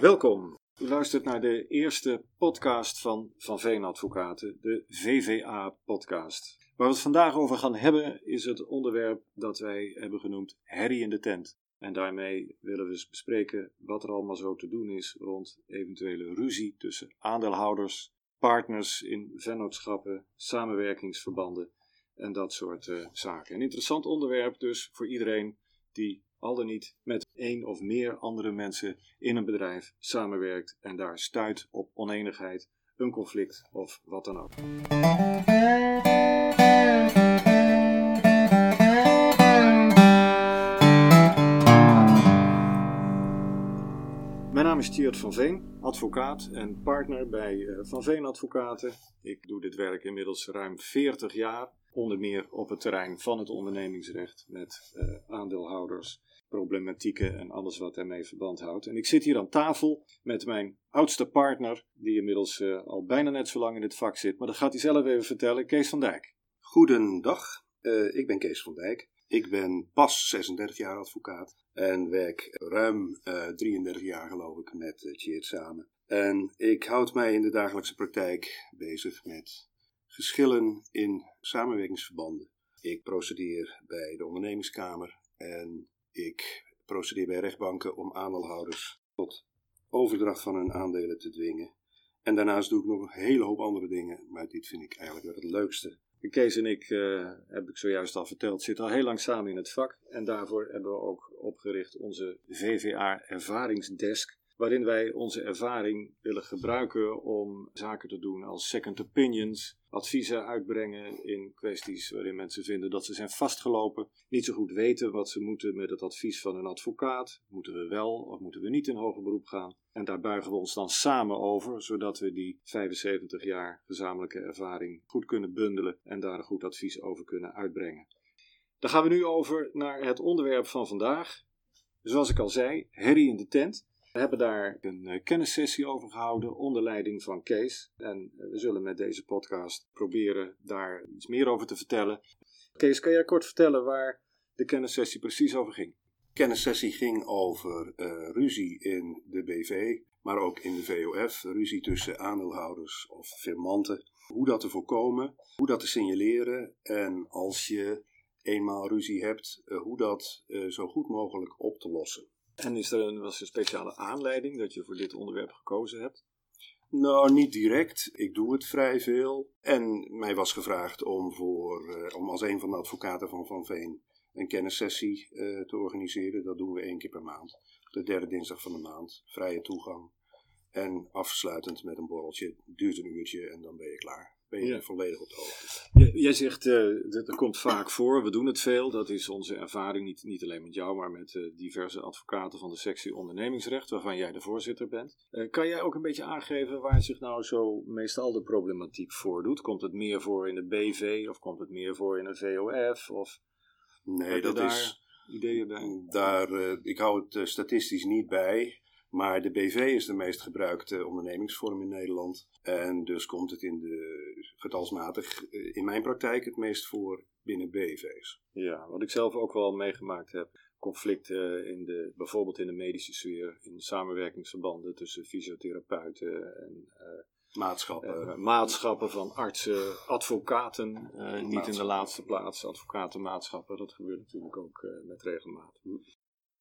Welkom. U luistert naar de eerste podcast van Van Veen Advocaten, de VVA-podcast. Waar we het vandaag over gaan hebben is het onderwerp dat wij hebben genoemd herrie in de tent. En daarmee willen we eens bespreken wat er allemaal zo te doen is rond eventuele ruzie tussen aandeelhouders, partners in vennootschappen, samenwerkingsverbanden en dat soort uh, zaken. Een interessant onderwerp dus voor iedereen die al dan niet met één of meer andere mensen in een bedrijf samenwerkt en daar stuit op oneenigheid, een conflict of wat dan ook. Mijn naam is Tjeerd van Veen, advocaat en partner bij eh, Van Veen Advocaten. Ik doe dit werk inmiddels ruim 40 jaar, onder meer op het terrein van het ondernemingsrecht met uh, aandeelhouders, problematieken en alles wat daarmee verband houdt. En ik zit hier aan tafel met mijn oudste partner, die inmiddels uh, al bijna net zo lang in het vak zit, maar dat gaat hij zelf even vertellen, Kees van Dijk. Goedendag, uh, ik ben Kees van Dijk. Ik ben pas 36 jaar advocaat en werk ruim uh, 33 jaar geloof ik met Tjeerd samen. En ik houd mij in de dagelijkse praktijk bezig met geschillen in samenwerkingsverbanden. Ik procedeer bij de ondernemingskamer en ik procedeer bij rechtbanken om aandeelhouders tot overdracht van hun aandelen te dwingen. En daarnaast doe ik nog een hele hoop andere dingen, maar dit vind ik eigenlijk wel het leukste. Kees en ik, uh, heb ik zojuist al verteld, zitten al heel lang samen in het vak. En daarvoor hebben we ook opgericht onze VVA Ervaringsdesk. Waarin wij onze ervaring willen gebruiken om zaken te doen als second opinions, adviezen uitbrengen in kwesties waarin mensen vinden dat ze zijn vastgelopen, niet zo goed weten wat ze moeten met het advies van een advocaat. Moeten we wel of moeten we niet in hoger beroep gaan? En daar buigen we ons dan samen over, zodat we die 75 jaar gezamenlijke ervaring goed kunnen bundelen en daar een goed advies over kunnen uitbrengen. Dan gaan we nu over naar het onderwerp van vandaag. Zoals ik al zei, herrie in de tent. We hebben daar een kennissessie over gehouden onder leiding van Kees. En we zullen met deze podcast proberen daar iets meer over te vertellen. Kees, kan jij kort vertellen waar de kennissessie precies over ging? De kennissessie ging over uh, ruzie in de BV, maar ook in de VOF. Ruzie tussen aandeelhouders of firmanten. Hoe dat te voorkomen, hoe dat te signaleren en als je eenmaal ruzie hebt, hoe dat zo goed mogelijk op te lossen. En is er een, speciale aanleiding dat je voor dit onderwerp gekozen hebt? Nou, niet direct. Ik doe het vrij veel. En mij was gevraagd om, voor, uh, om als een van de advocaten van Van Veen een kennissessie uh, te organiseren. Dat doen we één keer per maand. De derde dinsdag van de maand. Vrije toegang. En afsluitend met een borreltje. Duurt een uurtje en dan ben je klaar. Ben je ja. volledig op de hoogte. Jij zegt, uh, dat, dat komt vaak voor, we doen het veel. Dat is onze ervaring, niet, niet alleen met jou, maar met uh, diverse advocaten van de sectie ondernemingsrecht, waarvan jij de voorzitter bent. Uh, kan jij ook een beetje aangeven waar zich nou zo meestal de problematiek voordoet? Komt het meer voor in de BV of komt het meer voor in de VOF? Of nee, dat is. Ideeën bij? Daar, ik hou het statistisch niet bij. Maar de BV is de meest gebruikte ondernemingsvorm in Nederland. En dus komt het in de, getalsmatig in mijn praktijk het meest voor binnen BV's. Ja, wat ik zelf ook wel meegemaakt heb. Conflicten in de, bijvoorbeeld in de medische sfeer, in de samenwerkingsverbanden tussen fysiotherapeuten en uh, maatschappen. Uh, maatschappen van artsen, advocaten, uh, niet in de laatste plaats, advocaten, maatschappen. Dat gebeurt natuurlijk ook met regelmaat.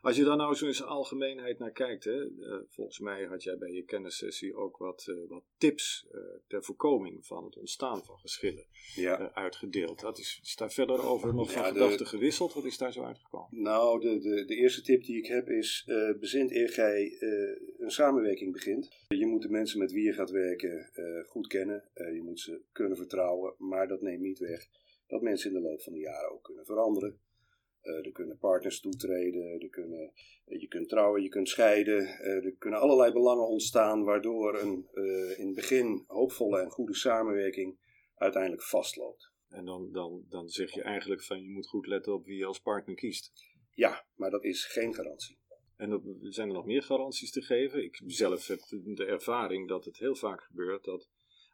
Als je daar nou zo in zijn algemeenheid naar kijkt, hè, uh, volgens mij had jij bij je kennissessie ook wat, uh, wat tips uh, ter voorkoming van het ontstaan van geschillen ja. uitgedeeld. Dat is, is daar verder over nog van gedachten gewisseld? Wat is daar zo uitgekomen? Nou, de, de, de eerste tip die ik heb is, bezint eer gij een samenwerking begint. Je moet de mensen met wie je gaat werken goed kennen. je moet ze kunnen vertrouwen, maar dat neemt niet weg dat mensen in de loop van de jaren ook kunnen veranderen. Uh, er kunnen partners toetreden, er kunnen, uh, je kunt trouwen, je kunt scheiden. Uh, er kunnen allerlei belangen ontstaan waardoor een in het begin hoopvolle en goede samenwerking uiteindelijk vastloopt. En dan, dan, dan zeg je eigenlijk van je moet goed letten op wie je als partner kiest. Ja, maar dat is geen garantie. En er zijn er nog meer garanties te geven? Ik zelf heb de ervaring dat het heel vaak gebeurt dat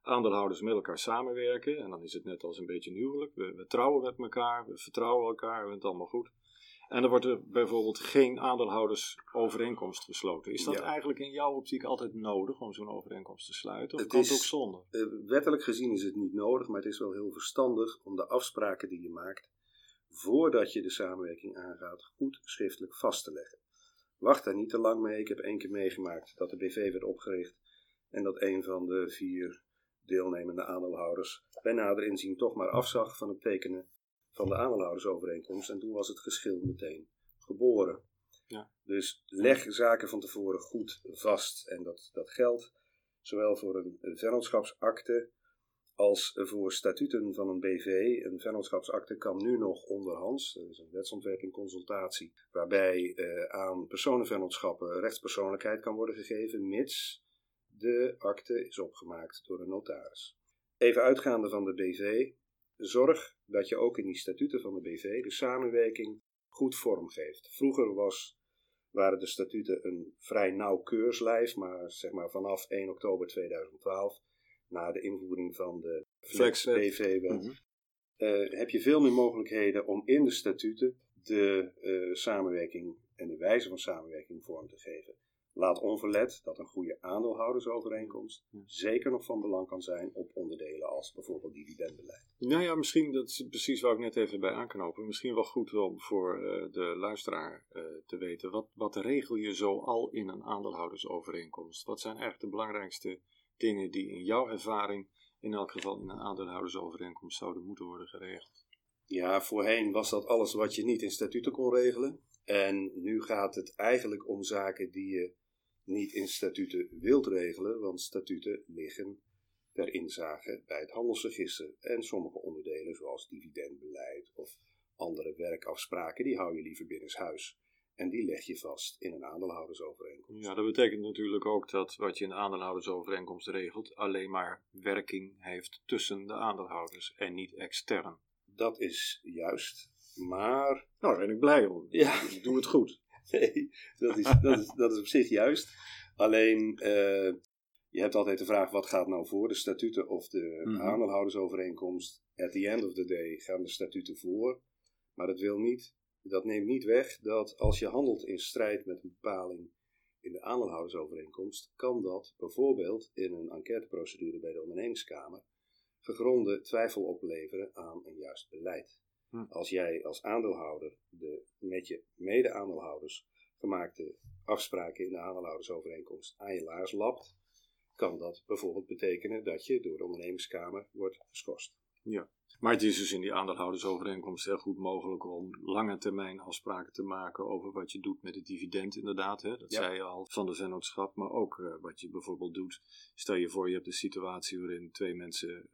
aandeelhouders met elkaar samenwerken. En dan is het net als een beetje een huwelijk. We, we, trouwen met elkaar, we vertrouwen elkaar, we hebben het allemaal goed. En er wordt er bijvoorbeeld geen aandeelhoudersovereenkomst gesloten. Is dat Ja. eigenlijk in jouw optiek altijd nodig om zo'n overeenkomst te sluiten? Of Het kan is- het ook zonder? Eh, wettelijk gezien is het niet nodig, maar het is wel heel verstandig om de afspraken die je maakt voordat je de samenwerking aangaat goed schriftelijk vast te leggen. Wacht daar niet te lang mee. Ik heb één keer meegemaakt dat de BV werd opgericht en dat een van de vier deelnemende aandeelhouders bij nader inzien toch maar afzag van het tekenen van de aandeelhoudersovereenkomst en toen was het geschil meteen geboren. Ja. Dus leg zaken van tevoren goed vast en dat, dat geldt zowel voor een, vennootschapsakte als voor statuten van een BV. Een vennootschapsakte kan nu nog onderhands, er is een wetsontwerping consultatie, waarbij eh, aan personenvennootschappen rechtspersoonlijkheid kan worden gegeven, mits de akte is opgemaakt door een notaris. Even uitgaande van de BV, zorg dat je ook in die statuten van de BV de samenwerking goed vormgeeft. Vroeger was, waren de statuten een vrij nauw keurslijf, maar zeg maar vanaf 1 oktober 2012, na de invoering van de. BV-wet, Mhm. eh, heb je veel meer mogelijkheden om in de statuten de eh, samenwerking en de wijze van samenwerking vorm te geven. Laat onverlet dat een goede aandeelhoudersovereenkomst Ja. zeker nog van belang kan zijn op onderdelen als bijvoorbeeld dividendbeleid. Nou ja, misschien, dat is precies waar ik net even bij aanknopen. Misschien wel goed om voor eh, de luisteraar eh, te weten. Wat, wat regel je zo al in een aandeelhoudersovereenkomst? Wat zijn eigenlijk de belangrijkste dingen die in jouw ervaring in elk geval in een aandeelhoudersovereenkomst zouden moeten worden geregeld? Ja, voorheen was dat alles wat je niet in statuten kon regelen. En nu gaat het eigenlijk om zaken die je niet in statuten wilt regelen, want statuten liggen ter inzage bij het handelsregister. En sommige onderdelen, zoals dividendbeleid of andere werkafspraken, die hou je liever binnenshuis. En die leg je vast in een aandeelhoudersovereenkomst. Ja, dat betekent natuurlijk ook dat wat je in de aandeelhoudersovereenkomst regelt alleen maar werking heeft tussen de aandeelhouders en niet extern. Dat is juist, maar Nou, daar ben ik blij om. Ja. Ik doe het goed. Nee, dat is, dat is, dat is op zich juist. Alleen, eh, je hebt altijd de vraag, wat gaat nou voor? De statuten of de Mhm. aandeelhoudersovereenkomst? At the end of the day gaan de statuten voor. Maar dat wil niet, dat neemt niet weg dat als je handelt in strijd met een bepaling in de aandeelhoudersovereenkomst, kan dat bijvoorbeeld in een enquêteprocedure bij de ondernemingskamer gegronde twijfel opleveren aan een juist beleid. Hm. Als jij als aandeelhouder de met je mede-aandeelhouders gemaakte afspraken in de aandeelhoudersovereenkomst aan je laars lapt, kan dat bijvoorbeeld betekenen dat je door de ondernemingskamer wordt geschorst. Maar het is dus in die aandeelhoudersovereenkomst heel goed mogelijk om lange termijn afspraken te maken over wat je doet met het dividend inderdaad. Hè? Dat Ja. zei je al van de vennootschap, maar ook eh, wat je bijvoorbeeld doet. Stel je voor je hebt een situatie waarin twee mensen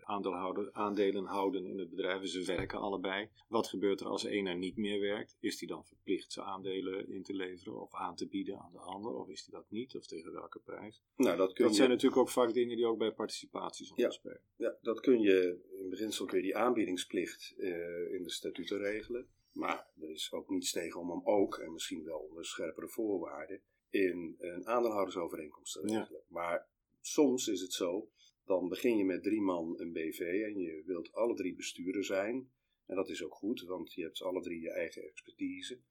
aandelen houden in het bedrijf en ze werken allebei. Wat gebeurt er als een er niet meer werkt? Is die dan verplicht zijn aandelen in te leveren of aan te bieden aan de ander? Of is die dat niet? Of tegen welke prijs? Nou, dat kun Dat je, zijn natuurlijk ook vaak dingen die ook bij participaties Ja. ja, dat kun je in beginsel kun je die aanbiedingsplicht eh, in de statuten regelen. Maar er is ook niets tegen om hem ook, en misschien wel onder scherpere voorwaarden, in een aandeelhoudersovereenkomst te Ja. regelen. Maar soms is het zo, dan begin je met drie man een BV en je wilt alle drie bestuurder zijn. En dat is ook goed, want je hebt alle drie je eigen expertise.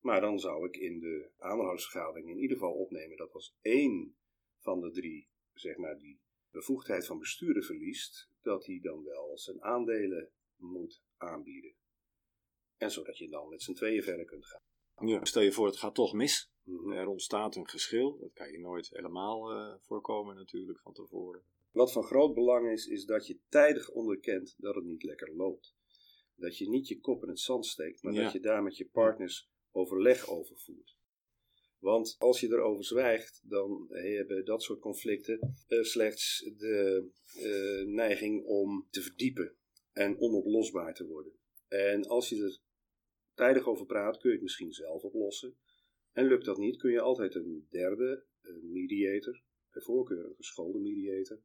Maar dan zou ik in de aandeelhoudersvergadering in ieder geval opnemen dat als één van de drie, zeg maar, die bevoegdheid van besturen verliest, dat hij dan wel zijn aandelen moet aanbieden. En zodat je dan met z'n tweeën verder kunt gaan. Ja. Stel je voor, het gaat toch mis. Mhm. Er ontstaat een geschil. Dat kan je nooit helemaal eh, voorkomen natuurlijk van tevoren. Wat van groot belang is, is dat je tijdig onderkent dat het niet lekker loopt. Dat je niet je kop in het zand steekt, maar Ja. dat je daar met je partners overleg over voert. Want als je erover zwijgt, dan hebben dat soort conflicten eh, slechts de eh, neiging om te verdiepen en onoplosbaar te worden. En als je er tijdig over praat, kun je het misschien zelf oplossen. En lukt dat niet, kun je altijd een derde, een mediator, bij voorkeur een geschoolde mediator,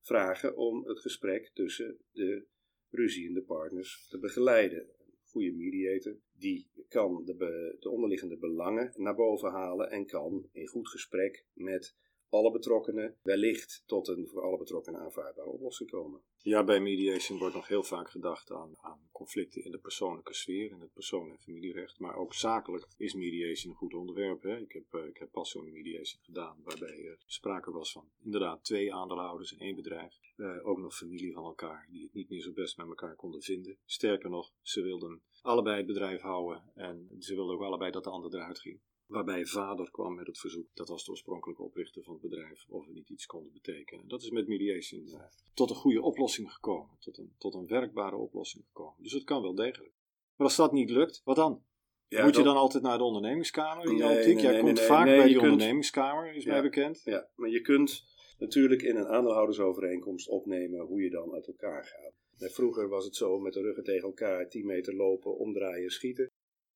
vragen om het gesprek tussen de ruziende partners te begeleiden. Goede mediator die kan de, de onderliggende belangen naar boven halen en kan in goed gesprek met alle betrokkenen wellicht tot een voor alle betrokkenen aanvaardbare oplossing komen. Ja, bij mediation wordt nog heel vaak gedacht aan, aan conflicten in de persoonlijke sfeer, in het persoon- en familierecht. Maar ook zakelijk is mediation een goed onderwerp. Hè? Ik, heb, uh, ik heb pas zo'n mediation gedaan, waarbij er sprake was van inderdaad twee aandeelhouders in één bedrijf. Uh, ook nog familie van elkaar, die het niet meer zo best met elkaar konden vinden. Sterker nog, ze wilden allebei het bedrijf houden en ze wilden ook allebei dat de ander eruit ging. Waarbij vader kwam met het verzoek, dat was de oorspronkelijke oprichter van het bedrijf, of we niet iets konden betekenen. Dat is met mediation uh, tot een goede oplossing gekomen, tot een, tot een werkbare oplossing gekomen. Dus het kan wel degelijk. Maar als dat niet lukt, wat dan? Ja, Moet je dan altijd naar de ondernemingskamer? Die nee, nee, Jij nee, komt vaak bij die kunt, ondernemingskamer, is ja, mij bekend. Ja, maar je kunt natuurlijk in een aandeelhoudersovereenkomst opnemen hoe je dan uit elkaar gaat. Vroeger was het zo met de ruggen tegen elkaar, 10 meter lopen, omdraaien, schieten.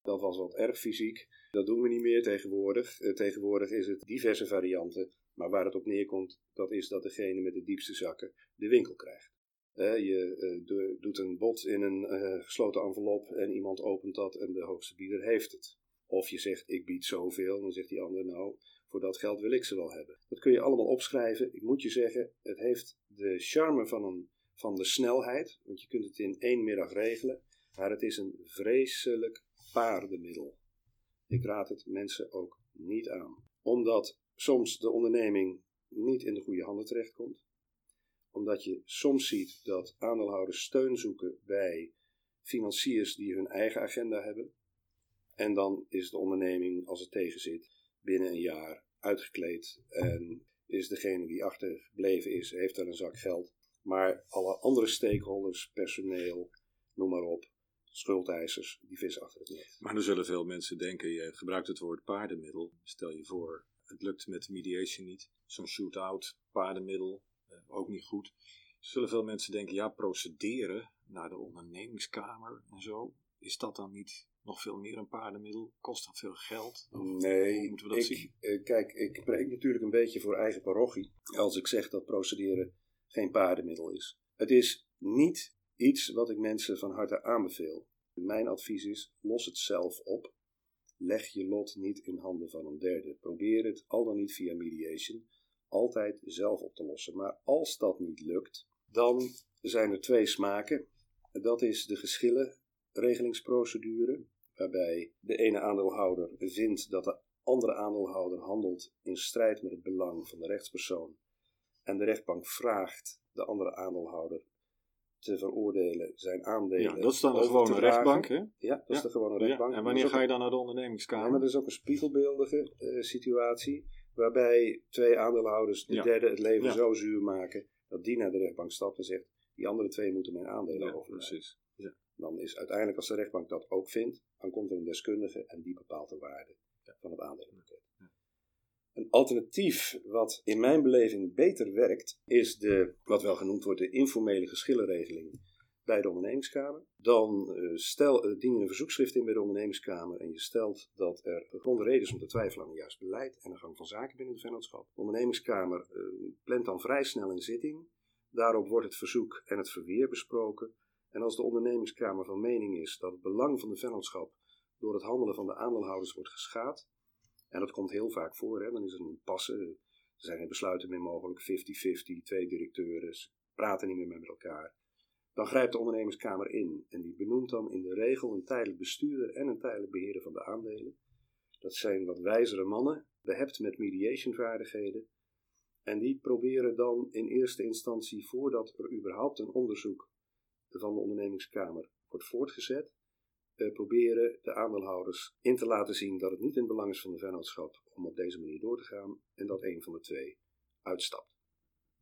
Dat was wat erg fysiek. Dat doen we niet meer tegenwoordig. Uh, tegenwoordig is het diverse varianten. Maar waar het op neerkomt, dat is dat degene met de diepste zakken de winkel krijgt. Uh, je uh, doet een bod in een gesloten envelop en iemand opent dat en de hoogste bieder heeft het. Of je zegt, ik bied zoveel, dan zegt die ander, nou, voor dat geld wil ik ze wel hebben. Dat kun je allemaal opschrijven. Ik moet je zeggen, het heeft de charme van, een, van de snelheid, want je kunt het in één middag regelen. Maar het is een vreselijk paardenmiddel. Ik raad het mensen ook niet aan. Omdat soms de onderneming niet in de goede handen terechtkomt. Omdat je soms ziet dat aandeelhouders steun zoeken bij financiers die hun eigen agenda hebben. En dan is de onderneming, als het tegenzit, binnen een jaar uitgekleed. En is degene die achtergebleven is, heeft dan een zak geld. Maar alle andere stakeholders, personeel, noem maar op, schuldeisers die vissen achter het net. Maar dan zullen veel mensen denken, je gebruikt het woord paardenmiddel. Stel je voor, het lukt met de mediation niet. Zo'n shootout, paardenmiddel, eh, ook niet goed. Zullen veel mensen denken, ja, procederen naar de ondernemingskamer en zo. Is dat dan niet nog veel meer een paardenmiddel? Kost dat veel geld? Of nee, moeten we dat ik, zien? Eh, kijk, ik spreek natuurlijk een beetje voor eigen parochie als ik zeg dat procederen geen paardenmiddel is. Het is niet Iets wat ik mensen van harte aanbeveel. Mijn advies is: los het zelf op. Leg je lot niet in handen van een derde. Probeer het al dan niet via mediation altijd zelf op te lossen. Maar als dat niet lukt, dan zijn er twee smaken. Dat is de geschillenregelingsprocedure, waarbij de ene aandeelhouder vindt dat de andere aandeelhouder handelt in strijd met het belang van de rechtspersoon. En de rechtbank vraagt de andere aandeelhouder te veroordelen zijn aandelen. Ja, dat is dan de gewone rechtbank, hè? Ja, dat is de gewone rechtbank. Ja, en wanneer ga je dan naar de ondernemingskamer? Ja, maar dat is ook een spiegelbeeldige uh, situatie, waarbij twee aandeelhouders de derde het leven zo zuur maken dat die naar de rechtbank stapt en zegt: die andere twee moeten mijn aandelen ja, Precies. Ja. Dan is uiteindelijk, als de rechtbank dat ook vindt, dan komt er een deskundige en die bepaalt de waarde van het aandelenpakket. Een alternatief wat in mijn beleving beter werkt, is de, wat wel genoemd wordt, de informele geschillenregeling bij de ondernemingskamer. Dan uh, stel, uh, dien je een verzoekschrift in bij de ondernemingskamer en je stelt dat er gegronde reden is om te twijfelen aan juist beleid en de gang van zaken binnen de vennootschap. De ondernemingskamer uh, plant dan vrij snel een zitting. Daarop wordt het verzoek en het verweer besproken. En als de ondernemingskamer van mening is dat het belang van de vennootschap door het handelen van de aandeelhouders wordt geschaad, en dat komt heel vaak voor. Hè? Dan is er een impasse. Er zijn geen besluiten meer mogelijk. 50-50, twee directeuren praten niet meer met elkaar. Dan grijpt de ondernemingskamer in. En die benoemt dan in de regel een tijdelijk bestuurder en een tijdelijk beheerder van de aandelen. Dat zijn wat wijzere mannen, behept met mediationvaardigheden. En die proberen dan in eerste instantie, voordat er überhaupt een onderzoek van de ondernemingskamer wordt voortgezet, uh, proberen de aandeelhouders in te laten zien dat het niet in het belang is van de vennootschap om op deze manier door te gaan en dat een van de twee uitstapt.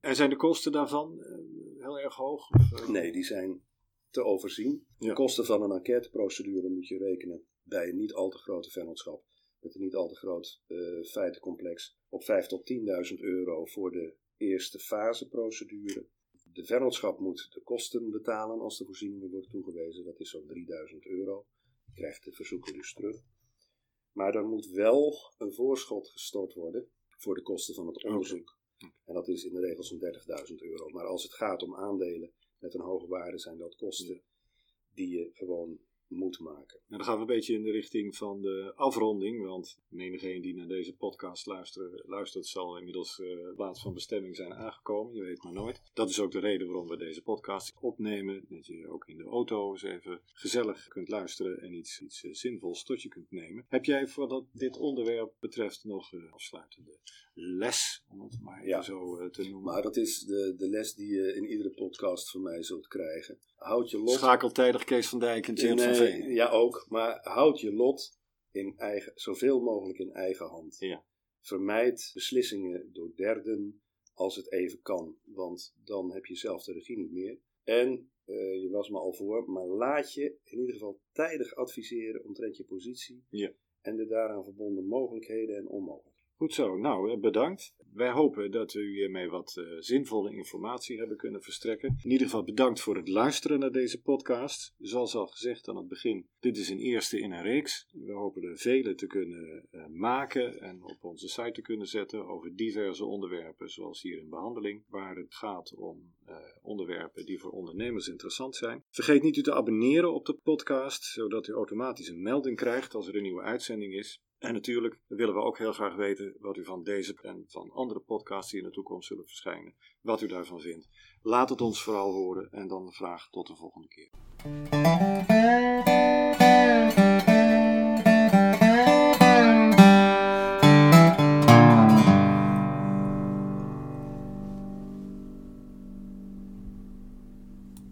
En zijn de kosten daarvan uh, heel erg hoog? Of, uh... Nee, die zijn te overzien. De kosten van een enquêteprocedure moet je rekenen bij een niet al te grote vennootschap met een niet al te groot feitencomplex op 5 tot 10.000 euro voor de eerste fase procedure. De vennootschap moet de kosten betalen als de voorzieningen worden toegewezen. Dat is zo'n 3000 euro. Je krijgt de verzoeker dus terug. Maar er moet wel een voorschot gestort worden voor de kosten van het onderzoek. En dat is in de regel zo'n 30.000 euro. Maar als het gaat om aandelen met een hoge waarde, zijn dat kosten die je gewoon moeten maken. En dan gaan we een beetje in de richting van de afronding, want menigeen die naar deze podcast luistert, luistert zal inmiddels uh, plaats van bestemming zijn aangekomen. Je weet maar nooit. Dat is ook de reden waarom we deze podcast opnemen. Dat je ook in de auto eens even gezellig kunt luisteren en iets, iets uh, zinvols tot je kunt nemen. Heb jij voor dat dit onderwerp betreft nog uh, afsluitende les, om het maar ja. zo te noemen? Maar dat is de, de les die je in iedere podcast van mij zult krijgen. Houd je lot... Schakeltijdig Kees van Dijk en James van Veen. Ja, ook. Maar houd je lot in eigen, zoveel mogelijk in eigen hand. Ja. Vermijd beslissingen door derden als het even kan. Want dan heb je zelf de regie niet meer. En, uh, je was me al voor, maar laat je in ieder geval tijdig adviseren omtrent je positie. Ja. En de daaraan verbonden mogelijkheden en onmogelijkheden. Goed zo, nou bedankt. Wij hopen dat we u hiermee wat uh, zinvolle informatie hebben kunnen verstrekken. In ieder geval bedankt voor het luisteren naar deze podcast. Zoals al gezegd aan het begin, dit is een eerste in een reeks. We hopen er vele te kunnen uh, maken en op onze site te kunnen zetten over diverse onderwerpen, zoals hier in behandeling, waar het gaat om onderwerpen die voor ondernemers interessant zijn. Vergeet niet u te abonneren op de podcast, zodat u automatisch een melding krijgt als er een nieuwe uitzending is. En natuurlijk willen we ook heel graag weten wat u van deze en van andere podcasts die in de toekomst zullen verschijnen, wat u daarvan vindt. Laat het ons vooral horen en dan graag tot de volgende keer.